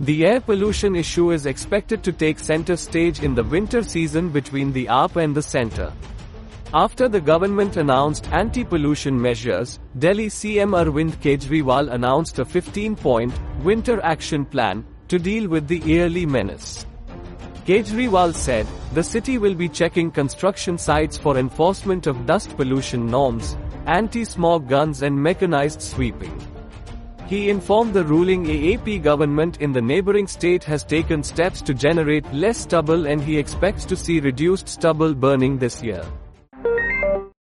The air pollution issue is expected to take center stage in the winter season between the AAP and the center. After the government announced anti-pollution measures, Delhi CM Arvind Kejriwal announced a 15-point winter action plan to deal with the yearly menace. Kejriwal said, the city will be checking construction sites for enforcement of dust pollution norms, anti-smog guns and mechanized sweeping. He informed the ruling AAP government in the neighboring state has taken steps to generate less stubble and he expects to see reduced stubble burning this year.